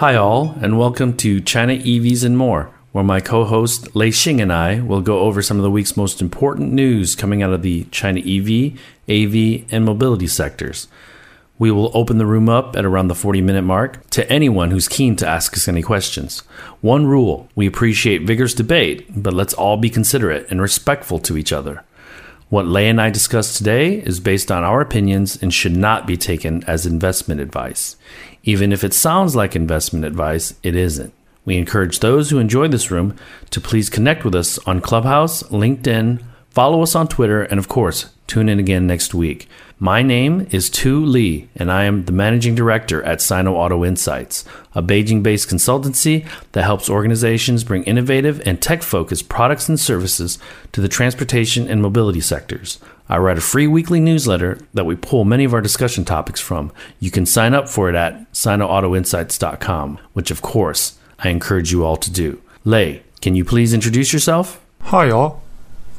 Hi, all, and welcome to China EVs and More, where my co host Lei Xing and I will go over some of the week's most important news coming out of the China EV, AV, and mobility sectors. We will open the room up at around the 40 minute mark to anyone who's keen to ask us any questions. One rule we appreciate vigorous debate, but let's all be considerate and respectful to each other. What Lei and I discussed today is based on our opinions and should not be taken as investment advice. Even if it sounds like investment advice, it isn't. We encourage those who enjoy this room to please connect with us on Clubhouse, LinkedIn, follow us on Twitter, and of course, tune in again next week. My name is Tu Le, and I am the managing director at Sino Auto Insights, a Beijing based consultancy that helps organizations bring innovative and tech focused products and services to the transportation and mobility sectors. I write a free weekly newsletter that we pull many of our discussion topics from. You can sign up for it at sinoautoinsights.com, which of course I encourage you all to do. Lei, can you please introduce yourself? Hi, all.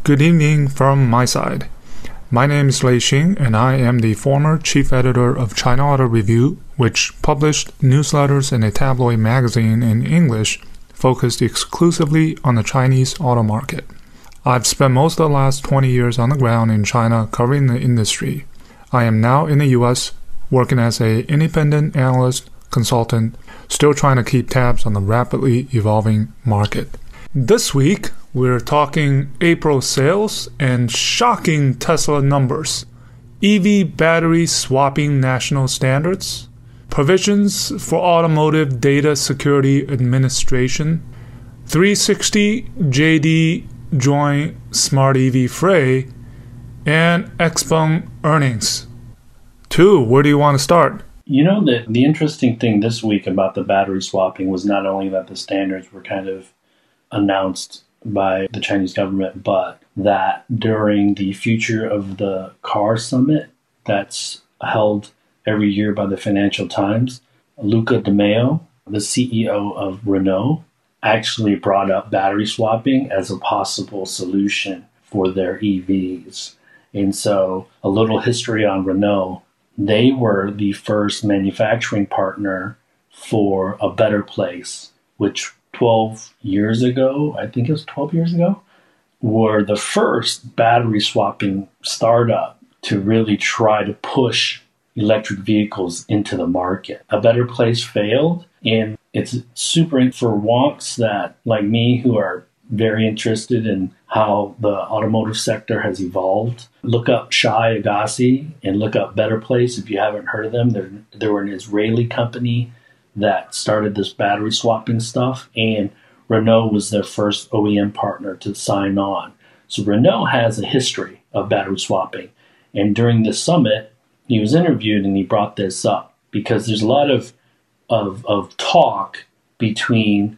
Good evening from my side. My name is Lei Xing, and I am the former chief editor of China Auto Review, which published newsletters and a tabloid magazine in English focused exclusively on the Chinese auto market. I've spent most of the last 20 years on the ground in China covering the industry. I am now in the US working as an independent analyst consultant, still trying to keep tabs on the rapidly evolving market. This week, we're talking April sales and shocking Tesla numbers, EV battery swapping national standards, provisions for Automotive Data Security Administration, 360 JD join Smart EV Fray, and Xpeng earnings. Tu, where do you want to start? You know the interesting thing this week about the battery swapping was not only that the standards were kind of announced by the Chinese government, but that during the Future of the Car Summit that's held every year by the Financial Times, Luca De Meo, the CEO of Renault, actually brought up battery swapping as a possible solution for their EVs. And so, a little history on Renault. They were the first manufacturing partner for a better place, which 12 years ago, I think it was 12 years ago, were the first battery swapping startup to really try to push electric vehicles into the market. A Better Place failed, and it's super for wonks that, like me, who are very interested in how the automotive sector has evolved. Look up Shai Agassi and look up Better Place if you haven't heard of them. They're, they're an Israeli company that started this battery swapping stuff, and Renault was their first OEM partner to sign on. So Renault has a history of battery swapping. And during this summit, he was interviewed and he brought this up because there's a lot of of, of talk between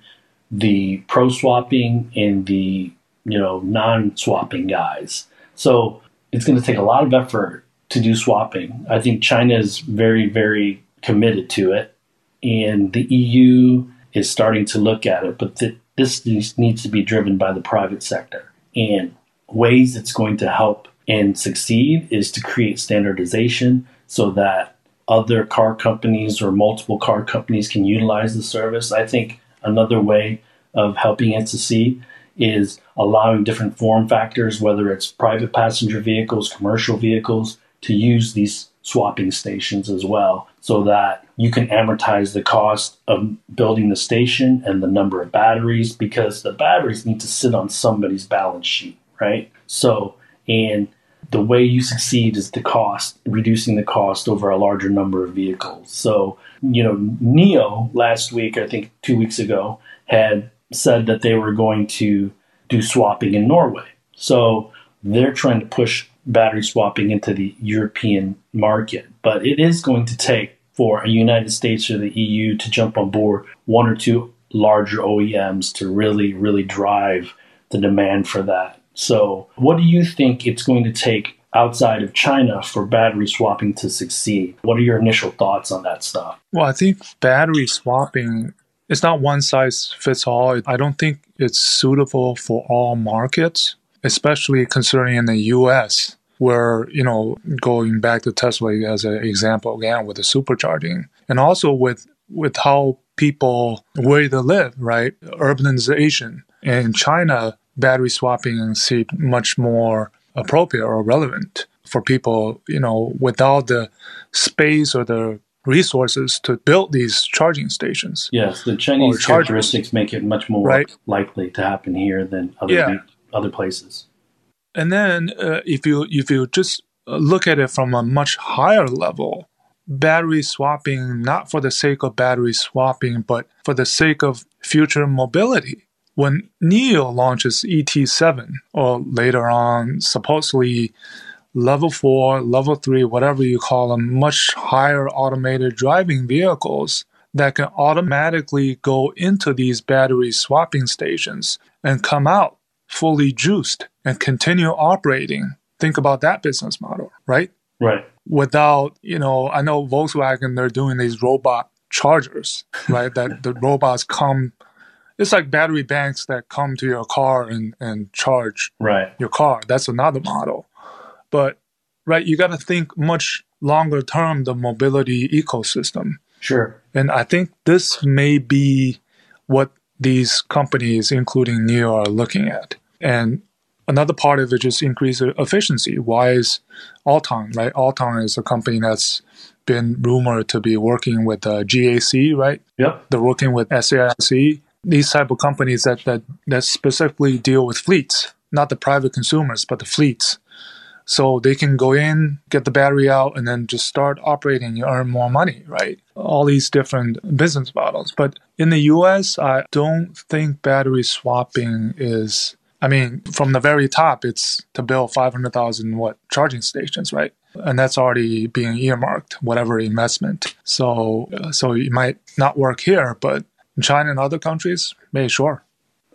the pro swapping and the you know non swapping guys. So it's going to take a lot of effort to do swapping. I think China is very very committed to it and the EU is starting to look at it, but th- this needs to be driven by the private sector. And ways it's going to help and succeed is to create standardization so that other car companies or multiple car companies can utilize the service. I think another way of helping it succeed is allowing different form factors, whether it's private passenger vehicles, commercial vehicles, to use these swapping stations as well so that you can amortize the cost of building the station and the number of batteries because the batteries need to sit on somebody's balance sheet, right? So, and the way you succeed is the cost, reducing the cost over a larger number of vehicles. So, you know, NIO last week, I think two weeks ago, had said that they were going to do swapping in Norway. So they're trying to push battery swapping into the European market. But it is going to take for a United States or the EU to jump on board one or two larger OEMs to really, really drive the demand for that. So, what do you think it's going to take outside of China for battery swapping to succeed? What are your initial thoughts on that stuff? Well, I think battery swapping it's not one size fits all. I don't think it's suitable for all markets especially considering in the US, where, you know, going back to Tesla as an example again with the supercharging, and also with with how people where they live, right? Urbanization. In China, battery swapping seemed much more appropriate or relevant for people, you know, without the space or the resources to build these charging stations. Yes, the Chinese characteristics make it much more right? likely to happen here than other yeah. other places. And then uh, if you if you just look at it from a much higher level, battery swapping not for the sake of battery swapping, but for the sake of future mobility. When NIO launches ET7, or later on, supposedly level four, level three, whatever you call them, much higher automated driving vehicles that can automatically go into these battery swapping stations and come out fully juiced and continue operating. Think about that business model, right? Right. Without, you know, I know Volkswagen, they're doing these robot chargers, right? that the robots come, it's like battery banks that come to your car and, and charge right. your car. That's another model. But, right, you got to think much longer term the mobility ecosystem. Sure. And I think this may be what these companies, including NIO, are looking at. And another part of it is increase efficiency. Why is Aulton, right? Aulton is a company that's been rumored to be working with uh, GAC, right? Yep. They're working with SAIC. These type of companies that, that, that specifically deal with fleets, not the private consumers, but the fleets. So they can go in, get the battery out, and then just start operating. You earn more money, right? All these different business models. But in the US, I don't think battery swapping is I mean, from the very top, it's to build 500,000 what charging stations, right? And that's already being earmarked, whatever investment. So, uh, so it might not work here, but in China and other countries, maybe sure.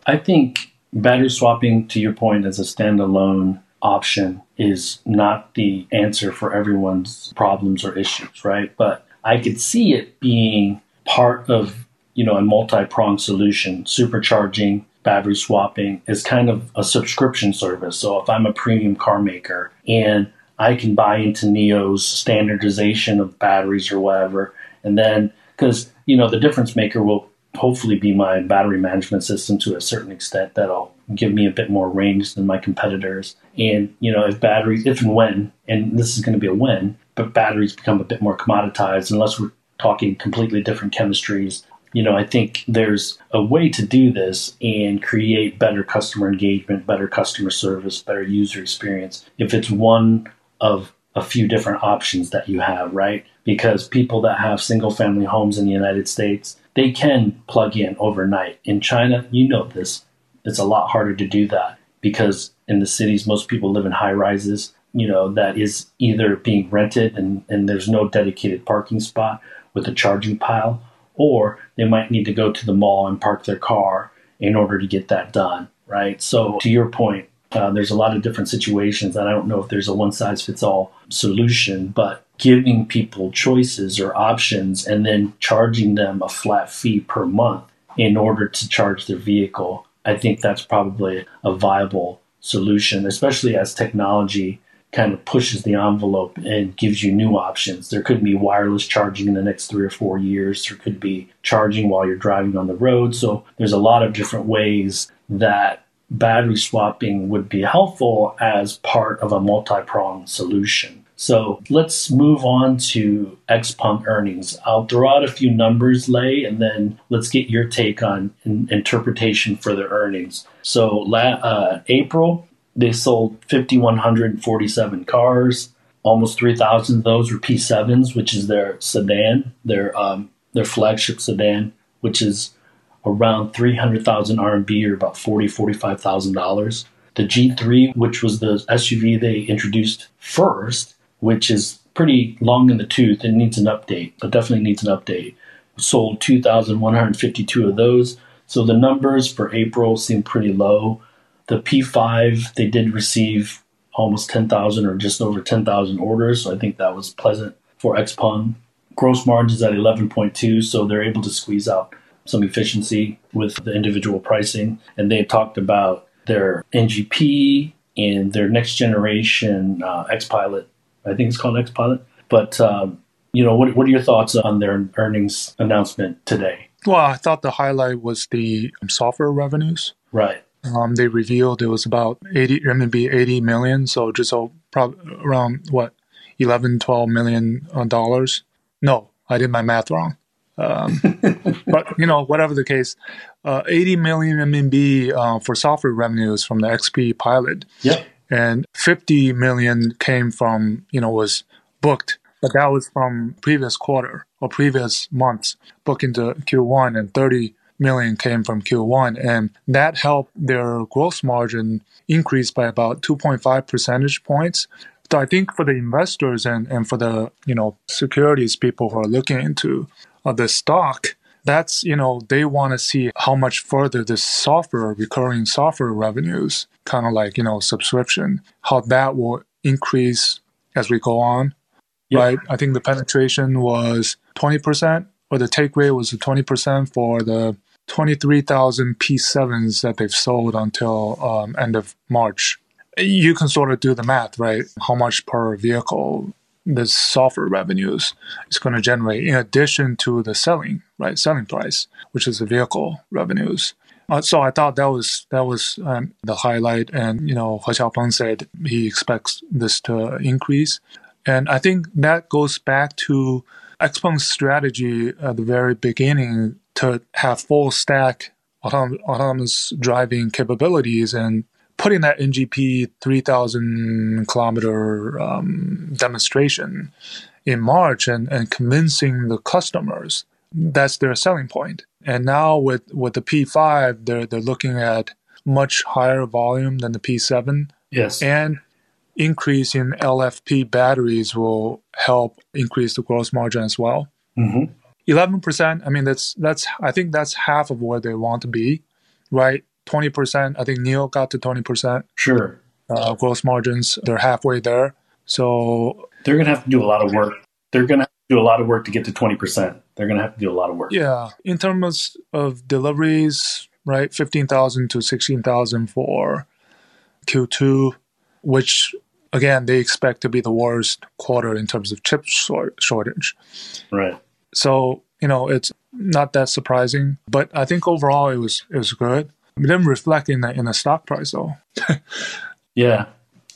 I think battery swapping, to your point, as a standalone option is not the answer for everyone's problems or issues, right? But I could see it being part of, you know, a multi-pronged solution, supercharging battery swapping is kind of a subscription service. So if I'm a premium car maker and I can buy into NIO's standardization of batteries or whatever, and then because you know the difference maker will hopefully be my battery management system to a certain extent that'll give me a bit more range than my competitors. And you know if batteries, if and when, and this is going to be a when, but batteries become a bit more commoditized unless we're talking completely different chemistries you know, I think there's a way to do this and create better customer engagement, better customer service, better user experience if it's one of a few different options that you have, right? Because people that have single family homes in the United States, they can plug in overnight. In China, you know this, it's a lot harder to do that because in the cities, most people live in high rises, you know, that is either being rented and, and there's no dedicated parking spot with a charging pile or they might need to go to the mall and park their car in order to get that done, right? So, to your point, uh, there's a lot of different situations, and I don't know if there's a one size fits all solution, but giving people choices or options and then charging them a flat fee per month in order to charge their vehicle, I think that's probably a viable solution, especially as technology kind of pushes the envelope and gives you new options. There could be wireless charging in the next three or four years. There could be charging while you're driving on the road. So there's a lot of different ways that battery swapping would be helpful as part of a multi pronged solution. So let's move on to Xpeng earnings. I'll throw out a few numbers, Lei, and then let's get your take on in- interpretation for the earnings. So la- uh, April, they sold 5,147 cars. Almost 3,000 of those were P7s, which is their sedan, their um, their flagship sedan, which is around 300,000 RMB or about 40, 45,000 dollars. The G3, which was the SUV they introduced first, which is pretty long in the tooth and needs an update, but definitely needs an update. Sold 2,152 of those. So the numbers for April seem pretty low. The P5, they did receive almost 10,000 or just over 10,000 orders. So I think that was pleasant for Xpeng. Gross margins at 11.2, so they're able to squeeze out some efficiency with the individual pricing. And they talked about their NGP and their next generation uh. I think it's called X Pilot. But um, you know, what, what are your thoughts on their earnings announcement today? Well, I thought the highlight was the software revenues. Right. Um, they revealed it was about 80 RMB 80 million, so just so probably around what 11, 12 million uh, dollars. No, I did my math wrong. Um, but you know, whatever the case, uh, 80 million RMB uh, for software revenues from the XP pilot. Yep. And 50 million came from you know was booked, but that was from previous quarter or previous months booked into Q1, and 30 million came from Q1, and that helped their gross margin increase by about 2.5 percentage points. So I think for the investors and, and for the you know securities people who are looking into uh, the stock, that's you know they want to see how much further this software recurring software revenues, kind of like you know subscription, how that will increase as we go on. Yep. Right, I think the penetration was 20%, or the take rate was 20% for the 23,000 P7s that they've sold until um, end of March. You can sort of do the math, right? How much per vehicle the software revenues is going to generate in addition to the selling, right? Selling price, which is the vehicle revenues. Uh, so I thought that was that was um, the highlight, and you know, He Xiaopeng said he expects this to increase, and I think that goes back to XPeng's strategy at the very beginning to have full stack autom- autonomous driving capabilities and putting that NGP 3000 kilometer um, demonstration in March and, and convincing the customers that's their selling point. And now with, with the P5, they're, they're looking at much higher volume than the P7. Yes. And increase in LFP batteries will help increase the gross margin as well. Mm-hmm. Eleven percent. I mean, that's that's. I think that's half of where they want to be, right? Twenty percent. I think NIO got to twenty percent. Sure. Uh, gross margins. They're halfway there. So they're gonna have to do a lot of work. They're gonna have to do a lot of work to get to twenty percent. They're gonna have to do a lot of work. Yeah. In terms of deliveries, right? Fifteen thousand to sixteen thousand for Q2, which again they expect to be the worst quarter in terms of chip shortage. Right. So you know it's not that surprising, but I think overall it was it was good. It didn't reflect in the in the stock price though. yeah,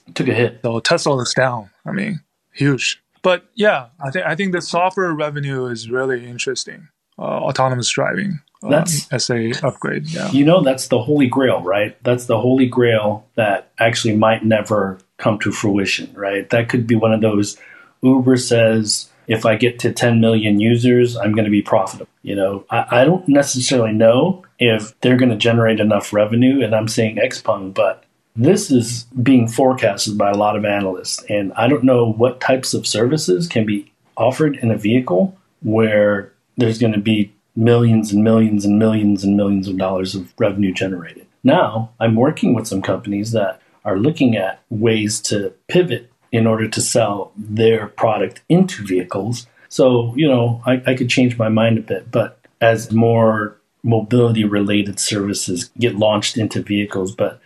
it took a hit. So Tesla is down. I mean, huge. But yeah, I think I think the software revenue is really interesting. Uh, autonomous driving. Um, that's as a upgrade. Yeah. You know, that's the holy grail, right? That's the holy grail that actually might never come to fruition, right? That could be one of those. Uber says if I get to 10 million users, I'm going to be profitable. You know, I, I don't necessarily know if they're going to generate enough revenue, and I'm saying Xpeng, but this is being forecasted by a lot of analysts, and I don't know what types of services can be offered in a vehicle where there's going to be millions and millions and millions and millions of dollars of revenue generated. Now, I'm working with some companies that are looking at ways to pivot in order to sell their product into vehicles. So, you know, I, I could change my mind a bit, but as more mobility related services get launched into vehicles, but,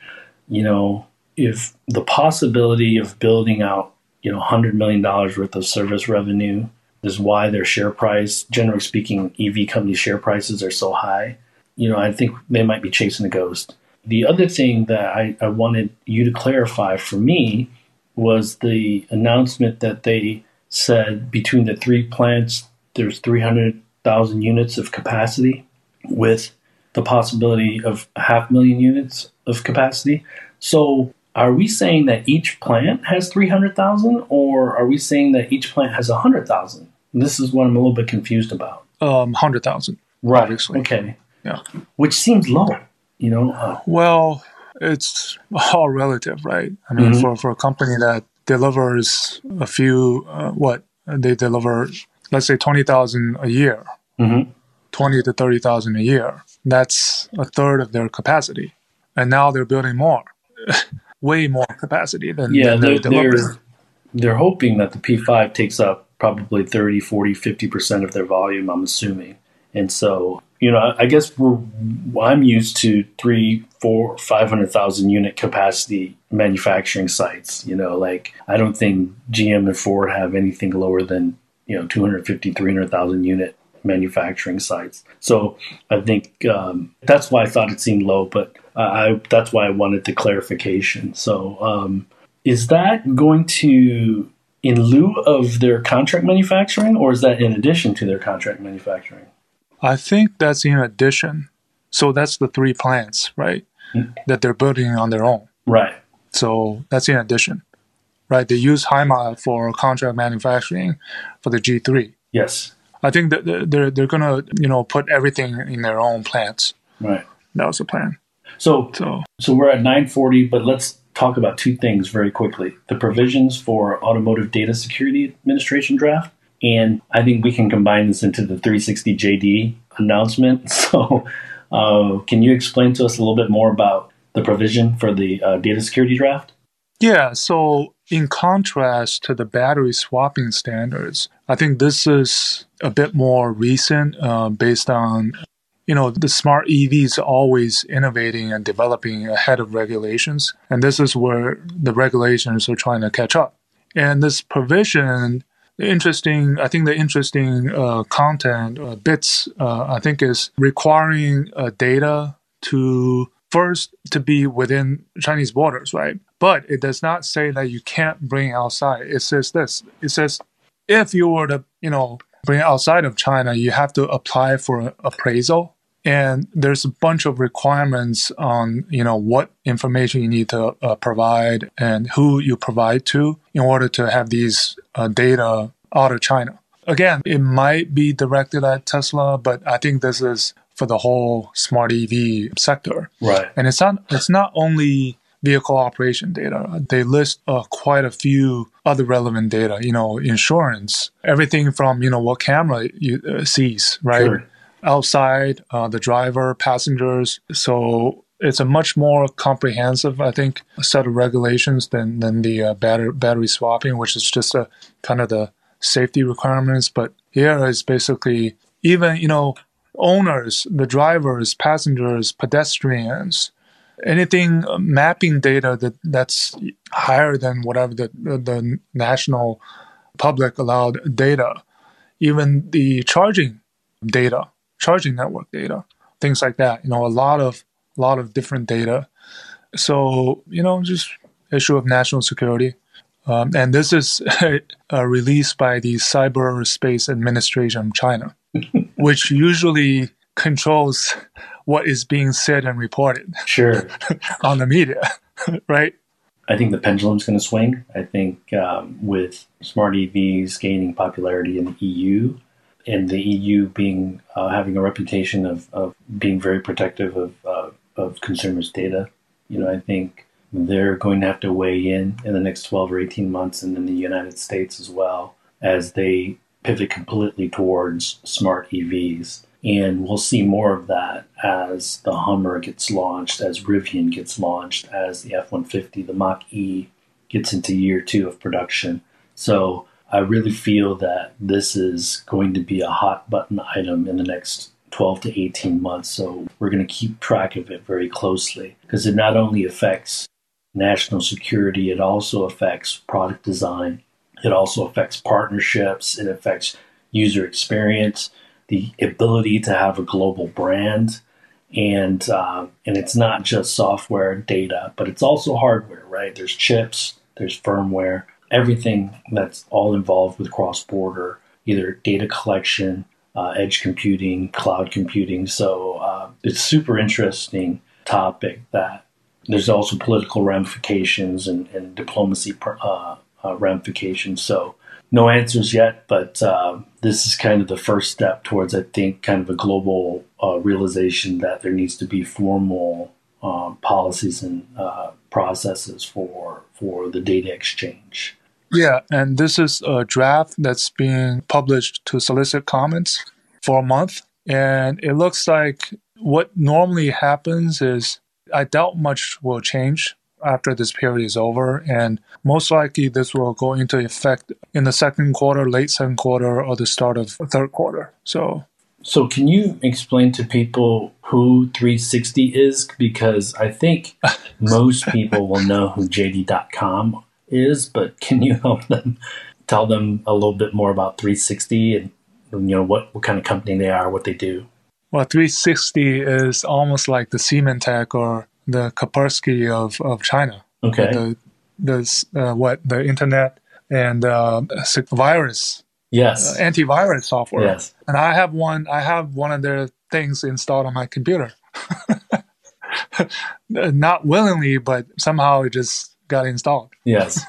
you know, if the possibility of building out, you know, $100 million worth of service revenue is why their share price, generally speaking, EV company share prices are so high, you know, I think they might be chasing a ghost. The other thing that I, I wanted you to clarify for me was the announcement that they said between the three plants, there's 300,000 units of capacity with the possibility of a half million units of capacity. So, are we saying that each plant has 300,000 or are we saying that each plant has 100,000? This is what I'm a little bit confused about. Um, 100,000. Right. Obviously. Okay. Yeah. Which seems low, you know? Uh, well, it's all relative, right? I mean, mm-hmm. for, for a company that delivers a few, uh, what they deliver, let's say twenty thousand a year, mm-hmm. twenty to thirty thousand a year. That's a third of their capacity, and now they're building more, way more capacity than yeah. Than they're, they're, they're hoping that the P5 takes up probably 30, 40, 50 percent of their volume. I'm assuming, and so you know, I guess we're I'm used to three, four, five hundred thousand unit capacity manufacturing sites. You know, like I don't think GM and Ford have anything lower than you know 250 300,000 unit manufacturing sites. So I think um, that's why I thought it seemed low, but I, that's why I wanted the clarification. So um, is that going to in lieu of their contract manufacturing, or is that in addition to their contract manufacturing? I think that's in addition. So that's the three plants, right? Mm-hmm. That they're building on their own. Right. So that's in addition, right? They use Haima for contract manufacturing for the G3. Yes. I think that they're they're gonna you know put everything in their own plants. Right. That was the plan. So so so we're at 940, but let's talk about two things very quickly: the provisions for Automotive Data Security Administration draft, and I think we can combine this into the 360 JD announcement. So, uh, can you explain to us a little bit more about the provision for the uh, data security draft? Yeah, so in contrast to the battery swapping standards, I think this is a bit more recent uh, based on you know, the smart EVs always innovating and developing ahead of regulations. And this is where the regulations are trying to catch up. And this provision, interesting, I think the interesting uh, content uh, bits, uh, I think, is requiring uh, data to first to be within Chinese borders, right? But it does not say that you can't bring outside. It says this. It says if you were to, you know, bring outside of China, you have to apply for appraisal and there's a bunch of requirements on you know what information you need to uh, provide and who you provide to in order to have these uh, data out of China. Again, it might be directed at Tesla, but I think this is for the whole smart EV sector. Right. And it's not it's not only vehicle operation data. They list uh, quite a few other relevant data. You know, insurance, everything from you know what camera you uh, sees, right? Sure outside, uh, the driver, passengers. So it's a much more comprehensive, I think, set of regulations than than the uh, battery battery swapping, which is just a kind of the safety requirements. But here is basically even you know owners, the drivers, passengers, pedestrians, anything uh, mapping data that that's higher than whatever the the national public allowed data, even the charging data charging network data, things like that. You know, a lot of a lot of different data. So you know, just issue of national security. Um, and this is uh, released by the Cyberspace Administration of China, which usually controls what is being said and reported. Sure. on the media, right? I think the pendulum's going to swing. I think um, with smart EVs gaining popularity in the EU, and the EU being uh, having a reputation of, of being very protective of uh, of consumers' data, you know, I think they're going to have to weigh in in the next 12 or 18 months, and in the United States as well, as they pivot completely towards smart EVs. And we'll see more of that as the Hummer gets launched, as Rivian gets launched, as the F 150, the Mach E gets into year two of production. So I really feel that this is going to be a hot button item in the next 12 to 18 months. So we're going to keep track of it very closely because it not only affects national security, it also affects product design, it also affects partnerships, it affects user experience, the ability to have a global brand. And uh, and it's not just software data, but it's also hardware, right? There's chips, there's firmware, everything that's all involved with cross border, either data collection, uh, edge computing, cloud computing. So uh, it's super interesting topic that there's also political ramifications and, and diplomacy uh, uh, ramifications. So no answers yet, but uh, this is kind of the first step towards, I think, kind of a global uh, realization that there needs to be formal policies and processes for for the data exchange. Yeah, and this is a draft that's being published to solicit comments for a month. And it looks like what normally happens is I doubt much will change after this period is over. And most likely this will go into effect in the second quarter, late second quarter, or the start of third quarter. So so, can you explain to people who 360 is? Because I think most people will know who JD.com is, but can you help them tell them a little bit more about 360 and you know what, what kind of company they are, what they do? Well, 360 is almost like the Symantec or the Kaspersky of, of China. Okay. The, the uh, what the internet and uh, virus yes uh, antivirus software. Yes. And I have one. I have one of their things installed on my computer. Not willingly, but somehow it just got installed. Yes.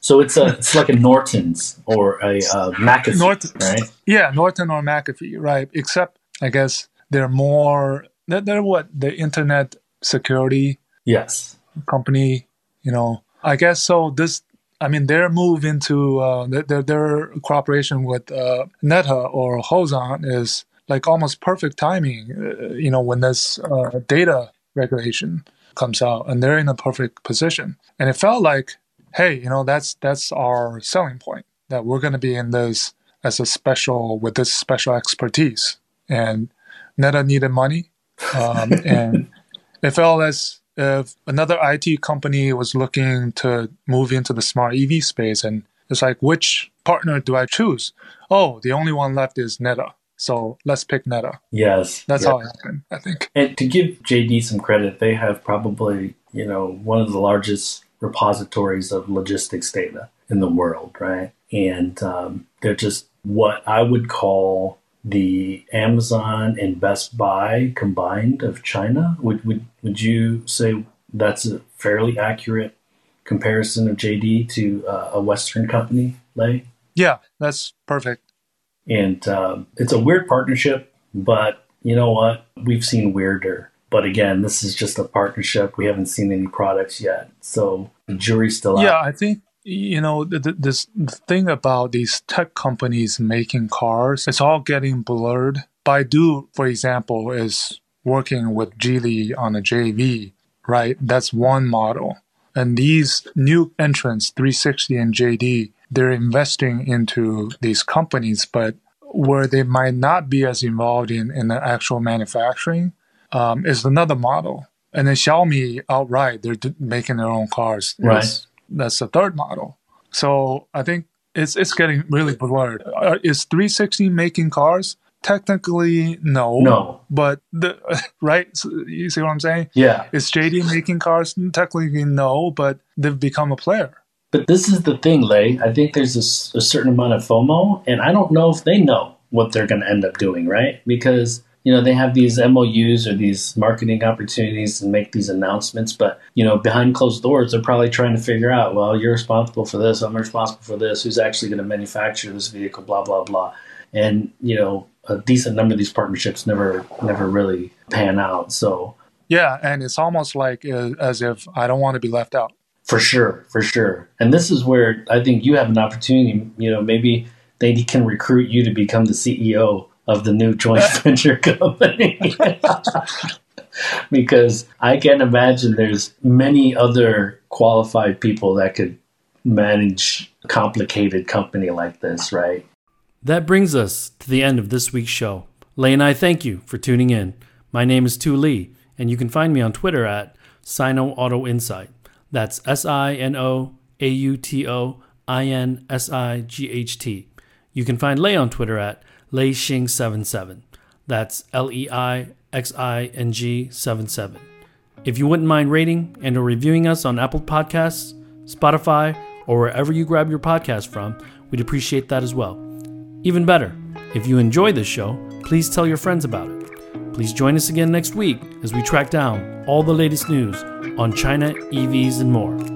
So it's a it's like a Norton's or a uh, McAfee, Norton, right? Yeah, Norton or McAfee, right? Except I guess they're more they're, they're what the internet security yes company. You know, I guess so. This I mean, their move into uh, their their cooperation with uh, Neta or Hozon is like almost perfect timing. Uh, you know, when this uh, data regulation comes out, and they're in a perfect position. And it felt like, hey, you know, that's that's our selling point that we're going to be in this as a special with this special expertise. And Neta needed money, um, and it felt as if another IT company was looking to move into the smart EV space, and it's like, which partner do I choose? Oh, the only one left is Neta. So let's pick Neta. Yes. That's how it happened, I think. And to give JD some credit, they have probably, you know, one of the largest repositories of logistics data in the world, right? And um, they're just what I would call the Amazon and Best Buy combined of China. Would would would you say that's a fairly accurate comparison of JD to uh, a Western company, Lei? Yeah, that's perfect. And uh, it's a weird partnership, but you know what? We've seen weirder. But again, this is just a partnership. We haven't seen any products yet, so the jury's still yeah, out. Yeah, I think you know the, the, this thing about these tech companies making cars it's all getting blurred. Baidu for example is working with geely on a jv right? That's one model. And these new entrants 360 and jd they're investing into these companies but where they might not be as involved in, in the actual manufacturing um, is another model. And then xiaomi outright they're making their own cars. Right that's the third model. So I think it's it's getting really blurred. Uh, is 360 making cars? Technically, no. No. But the right, so you see what I'm saying? Yeah. Is JD making cars? Technically, no. But they've become a player. But this is the thing, Lei. I think there's a, a certain amount of FOMO, and I don't know if they know what they're going to end up doing, right? Because you know, they have these MOUs or these marketing opportunities and make these announcements, but you know, behind closed doors, they're probably trying to figure out, well, you're responsible for this, I'm responsible for this, who's actually going to manufacture this vehicle, blah blah blah, and you know, a decent number of these partnerships never never really pan out. So yeah, and it's almost like uh, as if I don't want to be left out. For sure, for sure, and this is where I think you have an opportunity. You know, maybe they can recruit you to become the CEO of the new joint venture company. because I can imagine there's many other qualified people that could manage a complicated company like this, right? That brings us to the end of this week's show. Lei and I thank you for tuning in. My name is Tu Le, and you can find me on Twitter at Sino Auto Insight. That's S I N O A U T O I N S I G H T. You can find Lei on Twitter at Leixing77. That's L E I X I N G 77. If you wouldn't mind rating and or reviewing us on Apple Podcasts, Spotify, or wherever you grab your podcast from, we'd appreciate that as well. Even better, if you enjoy this show, please tell your friends about it. Please join us again next week as we track down all the latest news on China, EVs, and more.